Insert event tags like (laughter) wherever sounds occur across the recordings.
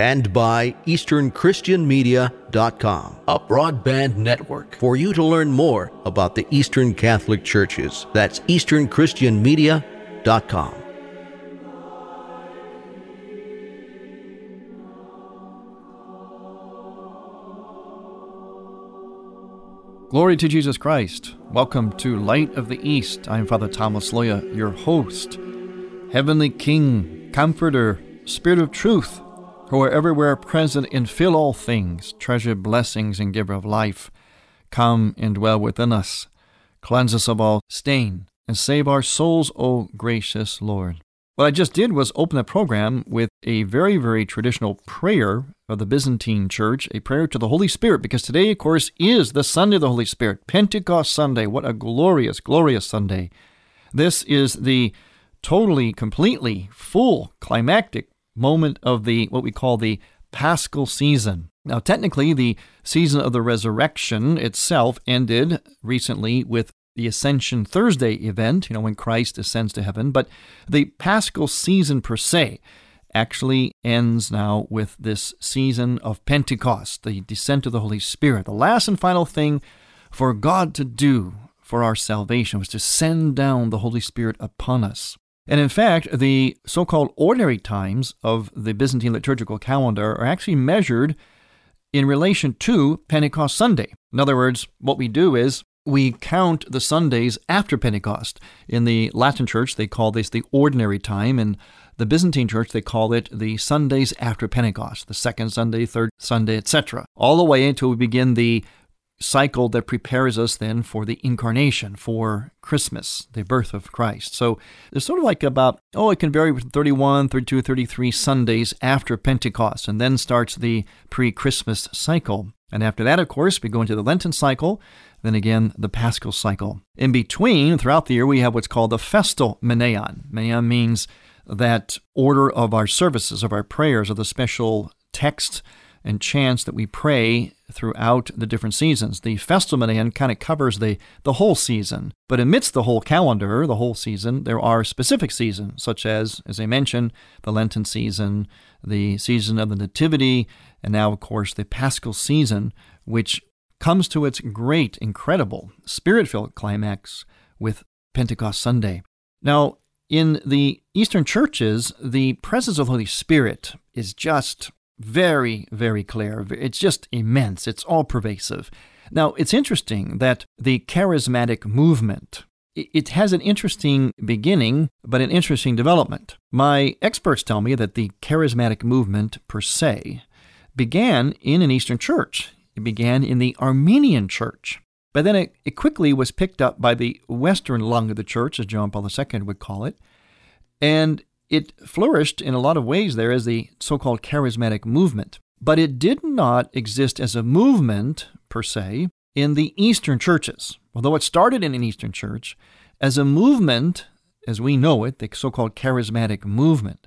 and by EasternChristianMedia.com, a broadband network for you to learn more about the Eastern Catholic Churches. That's EasternChristianMedia.com. Glory to Jesus Christ. Welcome to Light of the East. I'm Father Thomas Loya, your host. Heavenly King, Comforter, Spirit of Truth, who are everywhere present and fill all things, treasure blessings and giver of life, come and dwell within us. Cleanse us of all stain and save our souls, O gracious Lord. What I just did was open the program with a very, very traditional prayer of the Byzantine Church, a prayer to the Holy Spirit, because today, of course, is the Sunday of the Holy Spirit, Pentecost Sunday. What a glorious, glorious Sunday. This is the totally, completely, full, climactic moment of the what we call the Paschal season. Now, technically, the season of the resurrection itself ended recently with the Ascension Thursday event, you know, when Christ ascends to heaven, but the Paschal season per se actually ends now with this season of Pentecost, the descent of the Holy Spirit. The last and final thing for God to do for our salvation was to send down the Holy Spirit upon us. And in fact, the so called ordinary times of the Byzantine liturgical calendar are actually measured in relation to Pentecost Sunday. In other words, what we do is we count the Sundays after Pentecost. In the Latin Church, they call this the ordinary time. In the Byzantine Church, they call it the Sundays after Pentecost, the second Sunday, third Sunday, etc. All the way until we begin the cycle that prepares us then for the incarnation, for Christmas, the birth of Christ. So there's sort of like about, oh, it can vary with 31, 32, 33 Sundays after Pentecost, and then starts the pre Christmas cycle. And after that, of course, we go into the Lenten cycle, then again the Paschal cycle. In between, throughout the year, we have what's called the festal Menaion. Menaion means that order of our services, of our prayers, of the special text and chants that we pray throughout the different seasons. The Menaion kind of covers the, the whole season, but amidst the whole calendar, the whole season, there are specific seasons, such as, as I mentioned, the Lenten season, the season of the Nativity, and now, of course, the Paschal season, which comes to its great, incredible, spirit filled climax with Pentecost Sunday. Now, in the Eastern churches, the presence of the Holy Spirit is just very, very clear. It's just immense. It's all pervasive. Now, it's interesting that the charismatic movement it has an interesting beginning, but an interesting development. My experts tell me that the charismatic movement per se began in an Eastern church. It began in the Armenian church. But then it, it quickly was picked up by the Western lung of the church, as John Paul II would call it. And it flourished in a lot of ways there as the so called charismatic movement, but it did not exist as a movement per se in the Eastern churches. Although it started in an Eastern church, as a movement, as we know it, the so called charismatic movement,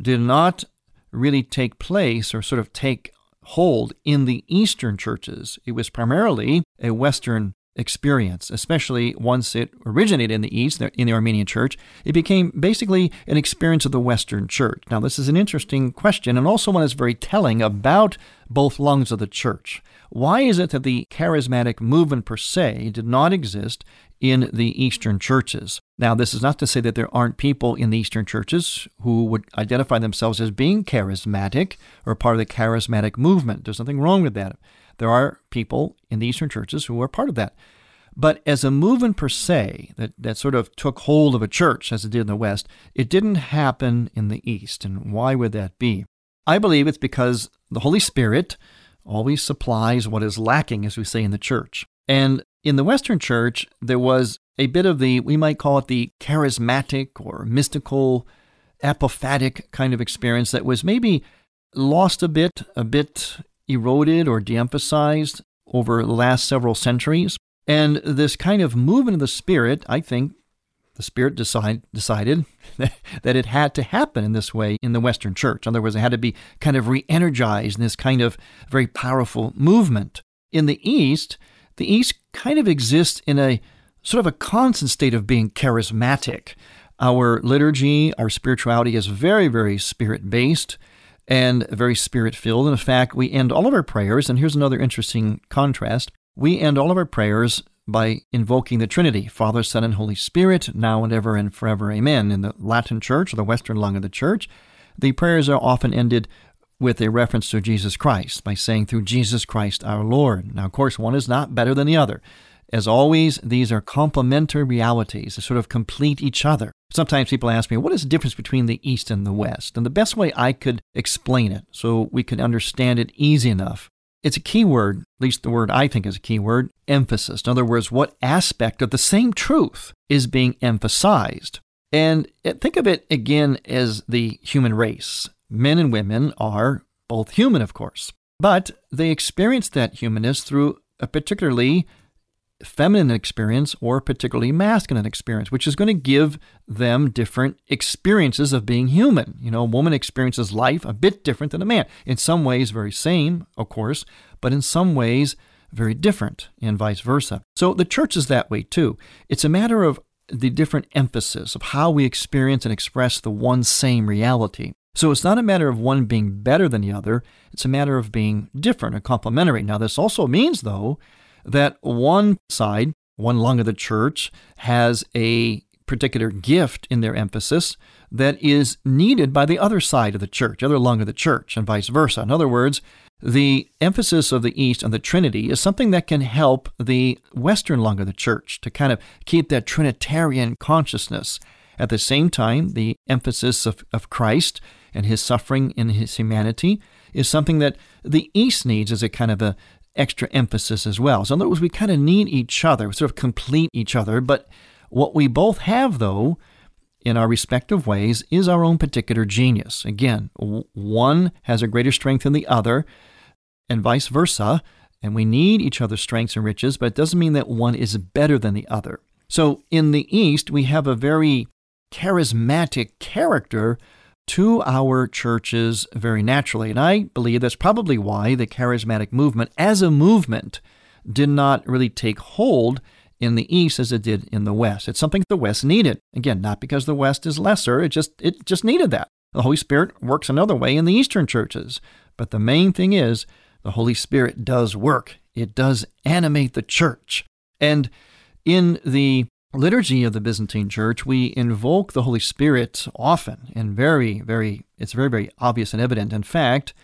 did not really take place or sort of take hold in the Eastern churches. It was primarily a Western experience, especially once it originated in the East, in the Armenian church. It became basically an experience of the Western church. Now, this is an interesting question and also one that's very telling about both lungs of the church. Why is it that the charismatic movement per se did not exist in the Eastern churches? Now, this is not to say that there aren't people in the Eastern churches who would identify themselves as being charismatic or part of the charismatic movement. There's nothing wrong with that. There are people in the Eastern churches who are part of that. But as a movement per se, that, that sort of took hold of a church as it did in the West, it didn't happen in the East. And why would that be? I believe it's because the Holy Spirit always supplies what is lacking, as we say in the church. And in the Western church, there was a bit of the, we might call it the charismatic or mystical, apophatic kind of experience that was maybe lost a bit, a bit eroded or de emphasized over the last several centuries. And this kind of movement of the Spirit, I think the Spirit decide, decided (laughs) that it had to happen in this way in the Western church. In other words, it had to be kind of re energized in this kind of very powerful movement. In the East, the East kind of exists in a sort of a constant state of being charismatic. Our liturgy, our spirituality is very, very spirit based and very spirit filled. In fact, we end all of our prayers, and here's another interesting contrast we end all of our prayers by invoking the Trinity, Father, Son, and Holy Spirit, now and ever and forever. Amen. In the Latin Church, or the Western lung of the Church, the prayers are often ended with a reference to Jesus Christ by saying, through Jesus Christ our Lord. Now, of course, one is not better than the other. As always, these are complementary realities. They sort of complete each other. Sometimes people ask me, what is the difference between the East and the West? And the best way I could explain it so we could understand it easy enough it's a key word, at least the word I think is a key word, emphasis. In other words, what aspect of the same truth is being emphasized? And think of it again as the human race. Men and women are both human, of course, but they experience that humanness through a particularly feminine experience or particularly masculine experience, which is going to give them different experiences of being human. You know, a woman experiences life a bit different than a man. In some ways, very same, of course, but in some ways, very different, and vice versa. So the church is that way too. It's a matter of the different emphasis of how we experience and express the one same reality. So it's not a matter of one being better than the other, it's a matter of being different and complementary. Now, this also means, though, that one side, one lung of the church, has a particular gift in their emphasis that is needed by the other side of the church, other lung of the church, and vice versa. In other words, the emphasis of the East on the Trinity is something that can help the Western lung of the church to kind of keep that Trinitarian consciousness. At the same time, the emphasis of, of Christ and his suffering in his humanity is something that the East needs as a kind of a extra emphasis as well. So, in other words, we kind of need each other, we sort of complete each other. But what we both have, though, in our respective ways, is our own particular genius. Again, one has a greater strength than the other, and vice versa. And we need each other's strengths and riches, but it doesn't mean that one is better than the other. So, in the East, we have a very charismatic character to our churches very naturally. And I believe that's probably why the charismatic movement, as a movement, did not really take hold in the East as it did in the West. It's something the West needed. Again, not because the West is lesser, it just it just needed that. The Holy Spirit works another way in the Eastern churches. But the main thing is the Holy Spirit does work. It does animate the church. And in the liturgy of the Byzantine Church, we invoke the Holy Spirit often and very, very, it's very, very obvious and evident. In fact,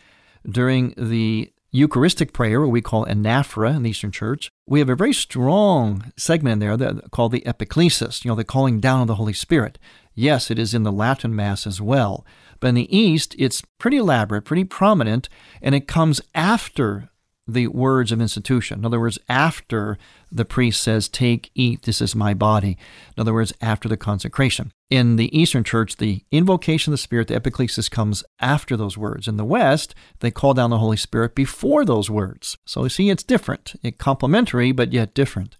during the Eucharistic prayer, what we call anaphora in the Eastern Church, we have a very strong segment there that called the epiclesis, you know, the calling down of the Holy Spirit. Yes, it is in the Latin Mass as well. But in the East, it's pretty elaborate, pretty prominent, and it comes after the words of institution. In other words, after the priest says, Take, eat, this is my body. In other words, after the consecration. In the Eastern Church, the invocation of the Spirit, the epiclesis, comes after those words. In the West, they call down the Holy Spirit before those words. So you see, it's different. It's complementary, but yet different.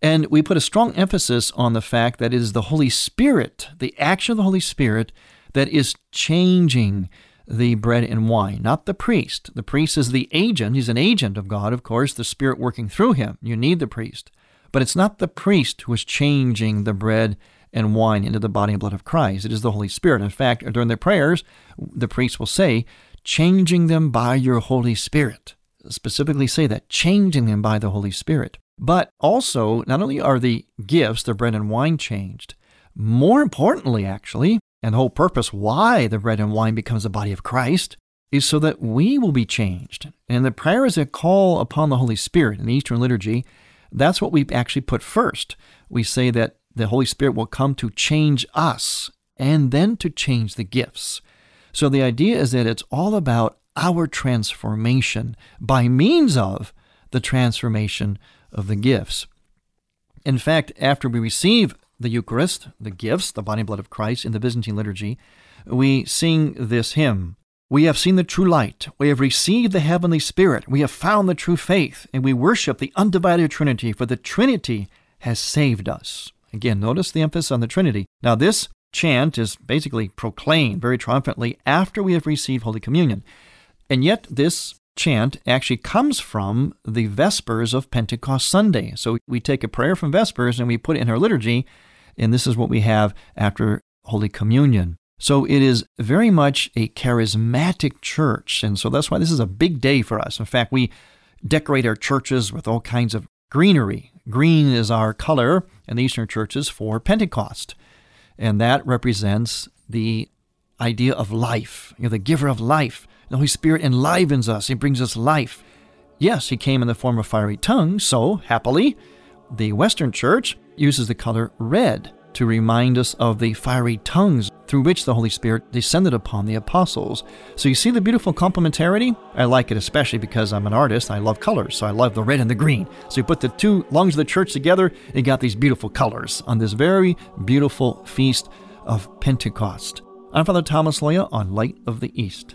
And we put a strong emphasis on the fact that it is the Holy Spirit, the action of the Holy Spirit, that is changing the bread and wine, not the priest. The priest is the agent. He's an agent of God, of course, the Spirit working through him. You need the priest. But it's not the priest who is changing the bread and wine into the body and blood of Christ. It is the Holy Spirit. In fact, during their prayers, the priest will say, changing them by your Holy Spirit. Specifically say that, changing them by the Holy Spirit. But also, not only are the gifts, the bread and wine, changed, more importantly, actually, and the whole purpose why the bread and wine becomes the body of Christ is so that we will be changed. And the prayer is a call upon the Holy Spirit in the Eastern liturgy. That's what we actually put first. We say that the Holy Spirit will come to change us and then to change the gifts. So the idea is that it's all about our transformation by means of the transformation of the gifts. In fact, after we receive the Eucharist, the gifts, the body and blood of Christ in the Byzantine liturgy, we sing this hymn. We have seen the true light. We have received the heavenly Spirit. We have found the true faith. And we worship the undivided Trinity, for the Trinity has saved us. Again, notice the emphasis on the Trinity. Now, this chant is basically proclaimed very triumphantly after we have received Holy Communion. And yet, this chant actually comes from the Vespers of Pentecost Sunday. So we take a prayer from Vespers and we put it in our liturgy, and this is what we have after Holy Communion. So it is very much a charismatic church, and so that's why this is a big day for us. In fact, we decorate our churches with all kinds of greenery. Green is our color in the Eastern churches for Pentecost, and that represents the idea of life, you know, the giver of life. The Holy Spirit enlivens us, He brings us life. Yes, He came in the form of fiery tongues, so happily, the Western Church uses the color red to remind us of the fiery tongues through which the Holy Spirit descended upon the apostles. So you see the beautiful complementarity? I like it especially because I'm an artist. I love colors, so I love the red and the green. So you put the two lungs of the church together, you got these beautiful colors on this very beautiful feast of Pentecost. I'm Father Thomas Loya on Light of the East.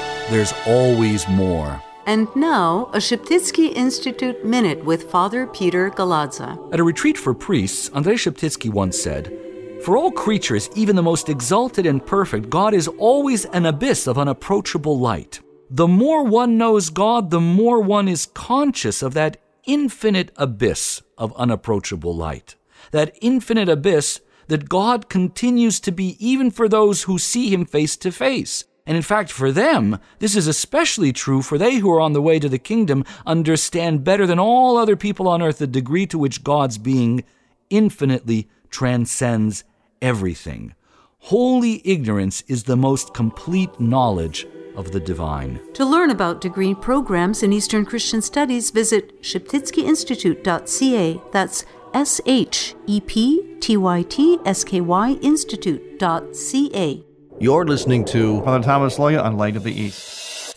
there's always more. And now, a Sheptytsky Institute Minute with Father Peter Galadza. At a retreat for priests, Andrei Sheptytsky once said, For all creatures, even the most exalted and perfect, God is always an abyss of unapproachable light. The more one knows God, the more one is conscious of that infinite abyss of unapproachable light. That infinite abyss that God continues to be even for those who see Him face to face. And in fact, for them, this is especially true, for they who are on the way to the kingdom understand better than all other people on earth the degree to which God's being infinitely transcends everything. Holy ignorance is the most complete knowledge of the divine. To learn about degree programs in Eastern Christian Studies, visit sheptytskyinstitute.ca. That's S H E P T Y T S K Y Institute.ca. You're listening to Father Thomas Loya on Light of the East.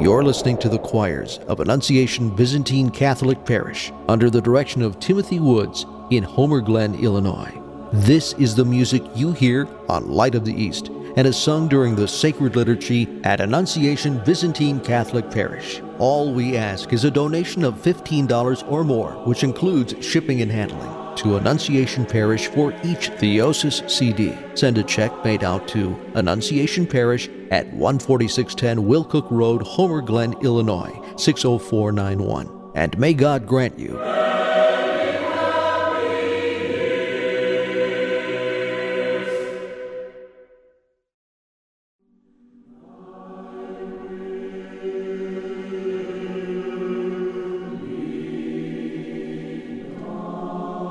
You're listening to the choirs of Annunciation Byzantine Catholic Parish under the direction of Timothy Woods in Homer Glen, Illinois. This is the music you hear on Light of the East and is sung during the sacred liturgy at Annunciation Byzantine Catholic Parish. All we ask is a donation of $15 or more, which includes shipping and handling, to Annunciation Parish for each Theosis CD. Send a check made out to Annunciation Parish at 14610 Will Cook Road, Homer Glen, Illinois, 60491. And may God grant you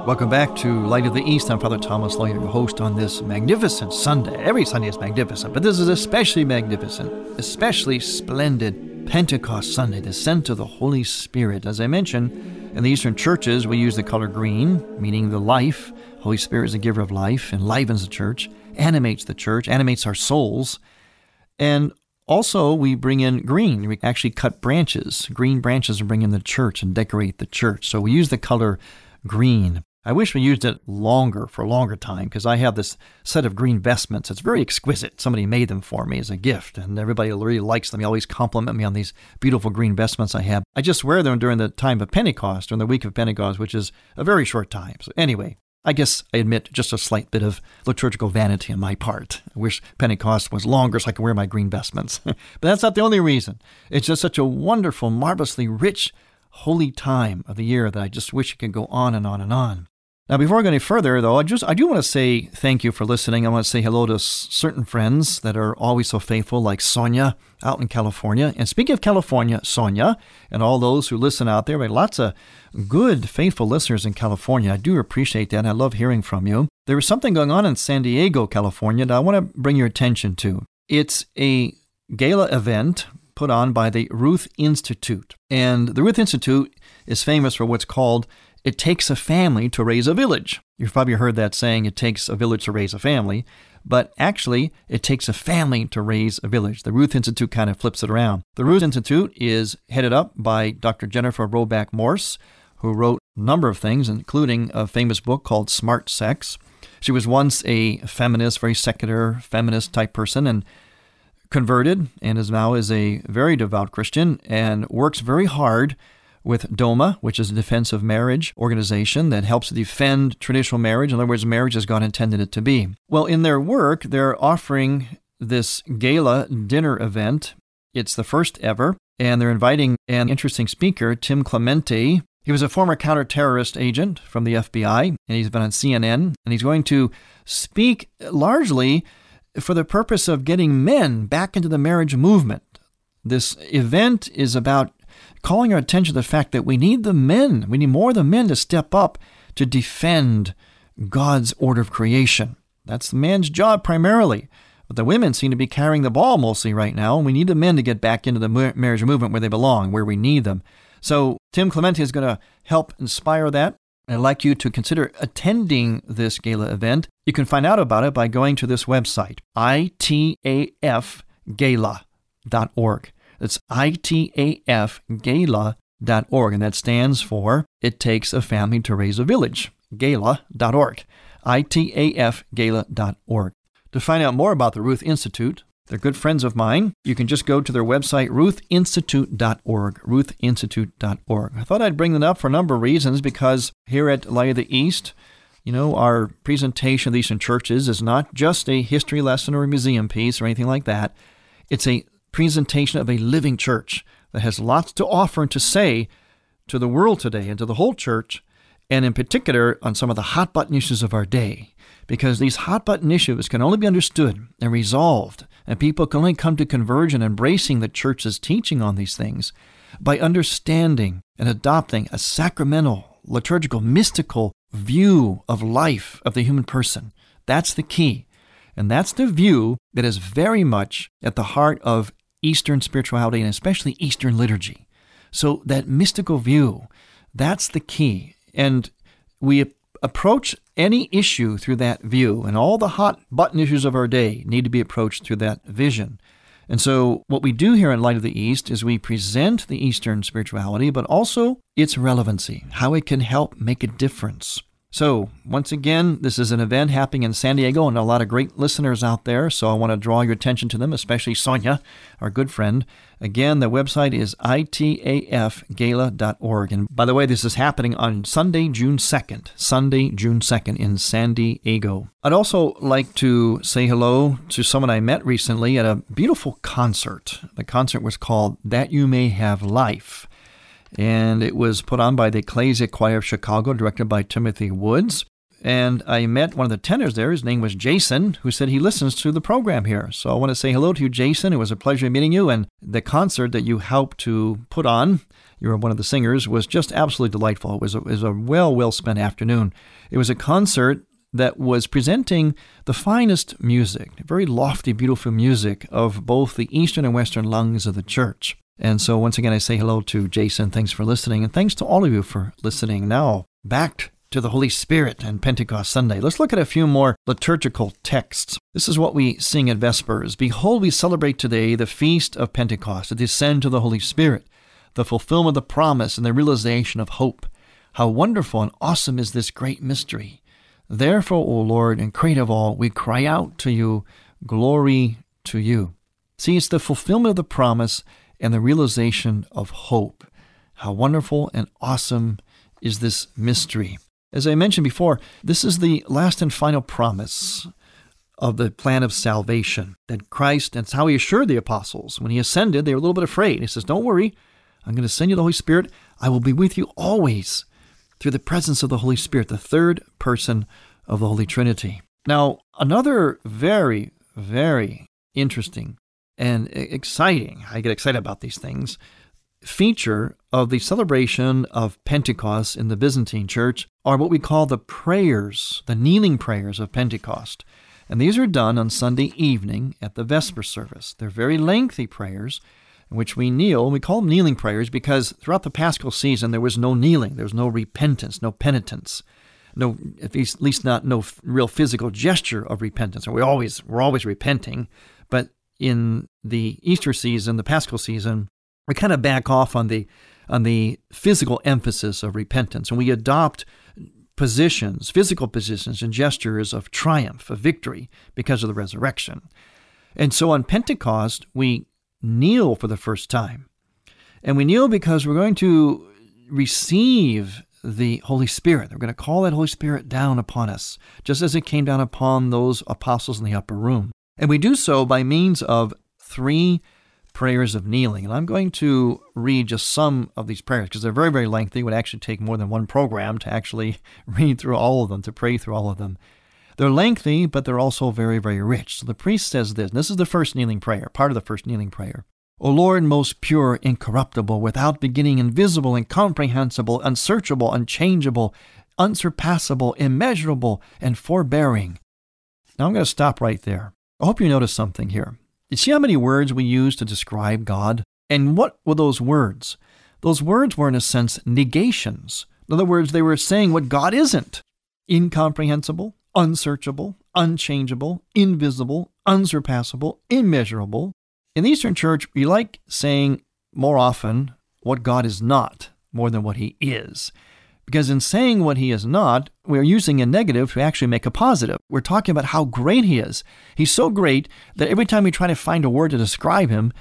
Welcome back to Light of the East. I'm Father Thomas Loya, your host on this magnificent Sunday. Every Sunday is magnificent, but this is especially magnificent, especially splendid Pentecost Sunday, the descent of the Holy Spirit. As I mentioned, in the Eastern churches, we use the color green, meaning the life. Holy Spirit is the giver of life, enlivens the church, animates the church, animates our souls. And also, we bring in green. We actually cut branches, green branches, and bring in the church and decorate the church. So we use the color green. I wish we used it longer for a longer time because I have this set of green vestments. It's very exquisite. Somebody made them for me as a gift, and everybody really likes them. They always compliment me on these beautiful green vestments I have. I just wear them during the time of Pentecost, during the week of Pentecost, which is a very short time. So, anyway, I guess I admit just a slight bit of liturgical vanity on my part. I wish Pentecost was longer so I could wear my green vestments. (laughs) but that's not the only reason. It's just such a wonderful, marvelously rich, holy time of the year that I just wish it could go on and on and on. Now, before I go any further, though, I just I do want to say thank you for listening. I want to say hello to certain friends that are always so faithful, like Sonia out in California. And speaking of California, Sonia, and all those who listen out there, lots of good, faithful listeners in California. I do appreciate that. I love hearing from you. There is something going on in San Diego, California, that I want to bring your attention to. It's a gala event put on by the Ruth Institute. And the Ruth Institute is famous for what's called it takes a family to raise a village. You've probably heard that saying, it takes a village to raise a family. But actually, it takes a family to raise a village. The Ruth Institute kind of flips it around. The Ruth Institute is headed up by Dr. Jennifer Roback Morse, who wrote a number of things, including a famous book called Smart Sex. She was once a feminist, very secular feminist type person, and converted, and is now is a very devout Christian, and works very hard with DOMA, which is a defense of marriage organization that helps defend traditional marriage. In other words, marriage as God intended it to be. Well, in their work, they're offering this gala dinner event. It's the first ever, and they're inviting an interesting speaker, Tim Clemente. He was a former counter-terrorist agent from the FBI, and he's been on CNN, and he's going to speak largely for the purpose of getting men back into the marriage movement. This event is about calling our attention to the fact that we need the men, we need more of the men to step up to defend God's order of creation. That's the man's job primarily. But the women seem to be carrying the ball mostly right now, and we need the men to get back into the marriage movement where they belong, where we need them. So, Tim Clemente is going to help inspire that. I'd like you to consider attending this gala event. You can find out about it by going to this website, itafgala.org. That's itafgala.org, and that stands for It Takes a Family to Raise a Village. Gala.org. itafgala.org. To find out more about the Ruth Institute, they're good friends of mine. You can just go to their website, ruthinstitute.org. Ruthinstitute.org. I thought I'd bring that up for a number of reasons because here at Light of the East, you know, our presentation of the Eastern churches is not just a history lesson or a museum piece or anything like that. It's a presentation of a living church that has lots to offer and to say to the world today and to the whole church, and in particular on some of the hot button issues of our day. Because these hot button issues can only be understood and resolved, and people can only come to converge and embracing the church's teaching on these things by understanding and adopting a sacramental, liturgical, mystical view of life of the human person. That's the key. And that's the view that is very much at the heart of Eastern spirituality and especially Eastern liturgy. So, that mystical view, that's the key. And we approach any issue through that view, and all the hot button issues of our day need to be approached through that vision. And so, what we do here in Light of the East is we present the Eastern spirituality, but also its relevancy, how it can help make a difference. So, once again, this is an event happening in San Diego, and a lot of great listeners out there. So, I want to draw your attention to them, especially Sonia, our good friend. Again, the website is itafgala.org. And by the way, this is happening on Sunday, June 2nd. Sunday, June 2nd in San Diego. I'd also like to say hello to someone I met recently at a beautiful concert. The concert was called That You May Have Life and it was put on by the Ecclesia Choir of Chicago, directed by Timothy Woods. And I met one of the tenors there. His name was Jason, who said he listens to the program here. So I want to say hello to you, Jason. It was a pleasure meeting you. And the concert that you helped to put on, you were one of the singers, was just absolutely delightful. It was a, it was a well, well spent afternoon. It was a concert that was presenting the finest music, very lofty, beautiful music of both the Eastern and Western lungs of the church. And so, once again, I say hello to Jason. Thanks for listening. And thanks to all of you for listening. Now, back to the Holy Spirit and Pentecost Sunday. Let's look at a few more liturgical texts. This is what we sing at Vespers Behold, we celebrate today the feast of Pentecost, the descent of the Holy Spirit, the fulfillment of the promise, and the realization of hope. How wonderful and awesome is this great mystery. Therefore, O Lord and Creator of all, we cry out to you, Glory to you. See, it's the fulfillment of the promise and the realization of hope. How wonderful and awesome is this mystery. As I mentioned before, this is the last and final promise of the plan of salvation that Christ, that's how he assured the apostles. When he ascended, they were a little bit afraid. He says, Don't worry, I'm going to send you the Holy Spirit. I will be with you always through the presence of the Holy Spirit, the third person of the Holy Trinity. Now, another very, very interesting and exciting, I get excited about these things, feature of the celebration of Pentecost in the Byzantine Church are what we call the prayers, the kneeling prayers of Pentecost. And these are done on Sunday evening at the Vesper service. They're very lengthy prayers in which we kneel. We call them kneeling prayers because throughout the Paschal season there was no kneeling, there was no repentance, no penitence, no at least not no real physical gesture of repentance. we always we're always repenting, but in the Easter season, the Paschal season, we kind of back off on the on the physical emphasis of repentance, and we adopt positions, physical positions, and gestures of triumph, of victory because of the resurrection. And so on Pentecost, we kneel for the first time. And we kneel because we're going to receive the Holy Spirit. We're going to call that Holy Spirit down upon us, just as it came down upon those apostles in the upper room. And we do so by means of three prayers of kneeling. And I'm going to read just some of these prayers because they're very, very lengthy. It would actually take more than one program to actually (laughs) read through all of them, to pray through all of them. They're lengthy, but they're also very, very rich. So the priest says this, this is the first kneeling prayer, part of the first kneeling prayer. O Lord, most pure, incorruptible, without beginning, invisible, incomprehensible, unsearchable, unchangeable, unsurpassable, immeasurable, and forbearing. Now I'm going to stop right there. I hope you notice something here. You see how many words we use to describe God? And what were those words? Those words were, in a sense, negations. In other words, they were saying what God isn't incomprehensible, unsearchable, unchangeable, invisible, unsurpassable, immeasurable. In the Eastern Church, we like saying more often what God is not more than what He is. Because in saying what he is not, we're using a negative to actually make a positive. We're talking about how great he is. He's so great that every time we try to find a word to describe him,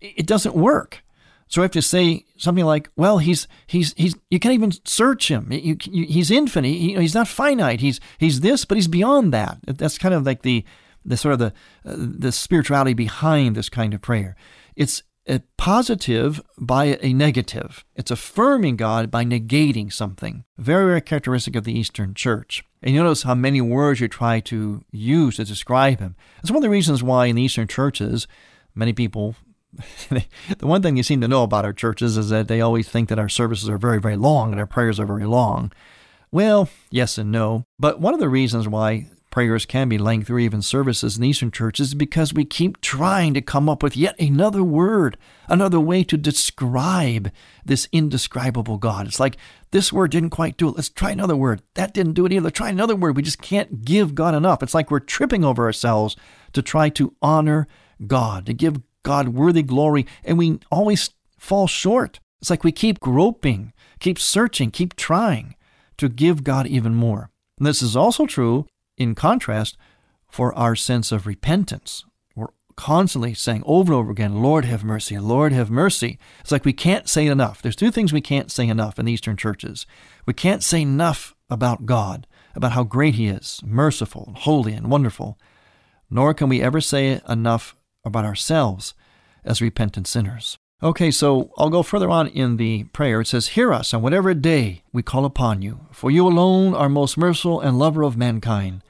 it doesn't work. So we have to say something like, "Well, he's he's he's you can't even search him. You, you, he's infinite. Know, he's not finite. He's he's this, but he's beyond that." That's kind of like the the sort of the uh, the spirituality behind this kind of prayer. It's a positive by a negative. It's affirming God by negating something. Very, very characteristic of the Eastern Church. And you notice how many words you try to use to describe Him. It's one of the reasons why in the Eastern churches, many people, (laughs) the one thing you seem to know about our churches is that they always think that our services are very, very long and our prayers are very long. Well, yes and no. But one of the reasons why prayers can be lengthy or even services in Eastern churches because we keep trying to come up with yet another word, another way to describe this indescribable God. It's like this word didn't quite do it. Let's try another word. That didn't do it either. Try another word. We just can't give God enough. It's like we're tripping over ourselves to try to honor God, to give God worthy glory, and we always fall short. It's like we keep groping, keep searching, keep trying to give God even more. And this is also true in contrast, for our sense of repentance. We're constantly saying over and over again, Lord have mercy, Lord have mercy. It's like we can't say enough. There's two things we can't say enough in the Eastern churches. We can't say enough about God, about how great He is, merciful, holy, and wonderful, nor can we ever say enough about ourselves as repentant sinners. Okay, so I'll go further on in the prayer. It says, Hear us on whatever day we call upon you, for you alone are most merciful and lover of mankind.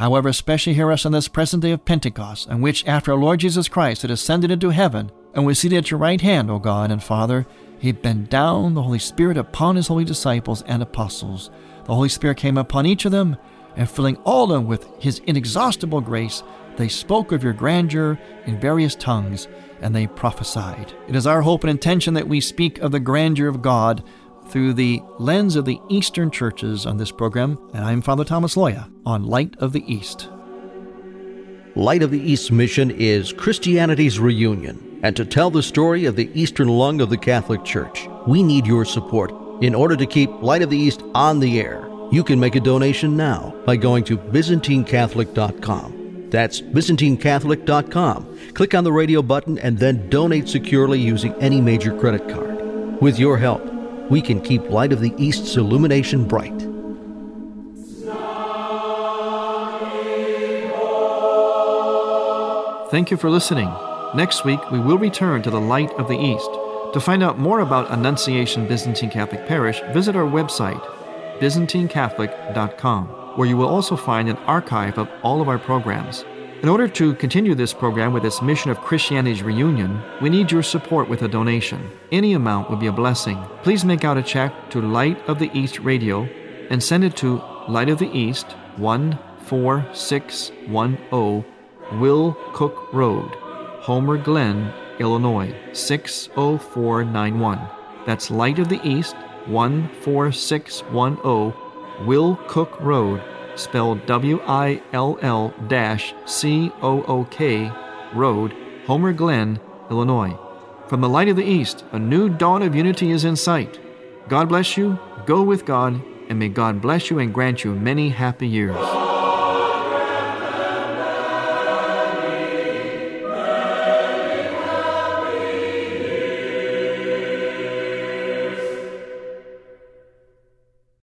However, especially hear us on this present day of Pentecost, on which, after our Lord Jesus Christ had ascended into heaven, and was seated at your right hand, O God and Father, he bent down the Holy Spirit upon his holy disciples and apostles. The Holy Spirit came upon each of them, and filling all of them with his inexhaustible grace, they spoke of your grandeur in various tongues, and they prophesied. It is our hope and intention that we speak of the grandeur of God through the lens of the Eastern churches on this program, and I'm Father Thomas Loya on Light of the East. Light of the East mission is Christianity's reunion, and to tell the story of the Eastern lung of the Catholic Church, we need your support. In order to keep Light of the East on the air, you can make a donation now by going to ByzantineCatholic.com. That's ByzantineCatholic.com. Click on the radio button and then donate securely using any major credit card. With your help, we can keep Light of the East's illumination bright. Thank you for listening. Next week, we will return to the Light of the East. To find out more about Annunciation Byzantine Catholic Parish, visit our website, ByzantineCatholic.com, where you will also find an archive of all of our programs. In order to continue this program with its mission of Christianity's reunion, we need your support with a donation. Any amount would be a blessing. Please make out a check to Light of the East Radio and send it to Light of the East, 14610 Will Cook Road, Homer Glen, Illinois 60491. That's Light of the East 14610 Will Cook Road, spelled W I L L C O O K Road, Homer Glen, Illinois. From the Light of the East, a new dawn of unity is in sight. God bless you, go with God, and may God bless you and grant you many happy years.